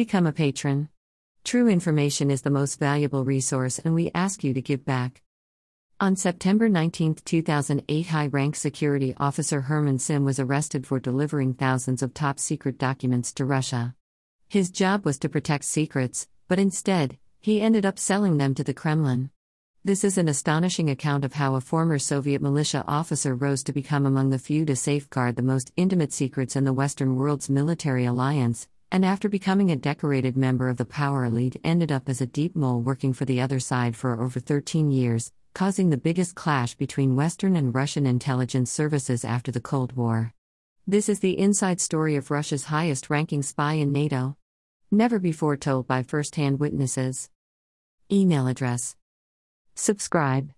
Become a patron. True information is the most valuable resource, and we ask you to give back. On September 19, 2008, high rank security officer Hermann Simm was arrested for delivering thousands of top secret documents to Russia. His job was to protect secrets, but instead, he ended up selling them to the Kremlin. This is an astonishing account of how a former Soviet militia officer rose to become among the few to safeguard the most intimate secrets in the Western world's military alliance, and after becoming a decorated member of the power elite, ended up as a deep mole working for the other side for over 13 years, causing the biggest clash between Western and Russian intelligence services after the Cold War. This is the inside story of Russia's highest ranking spy in NATO. Never before told by first hand witnesses. Email address Subscribe.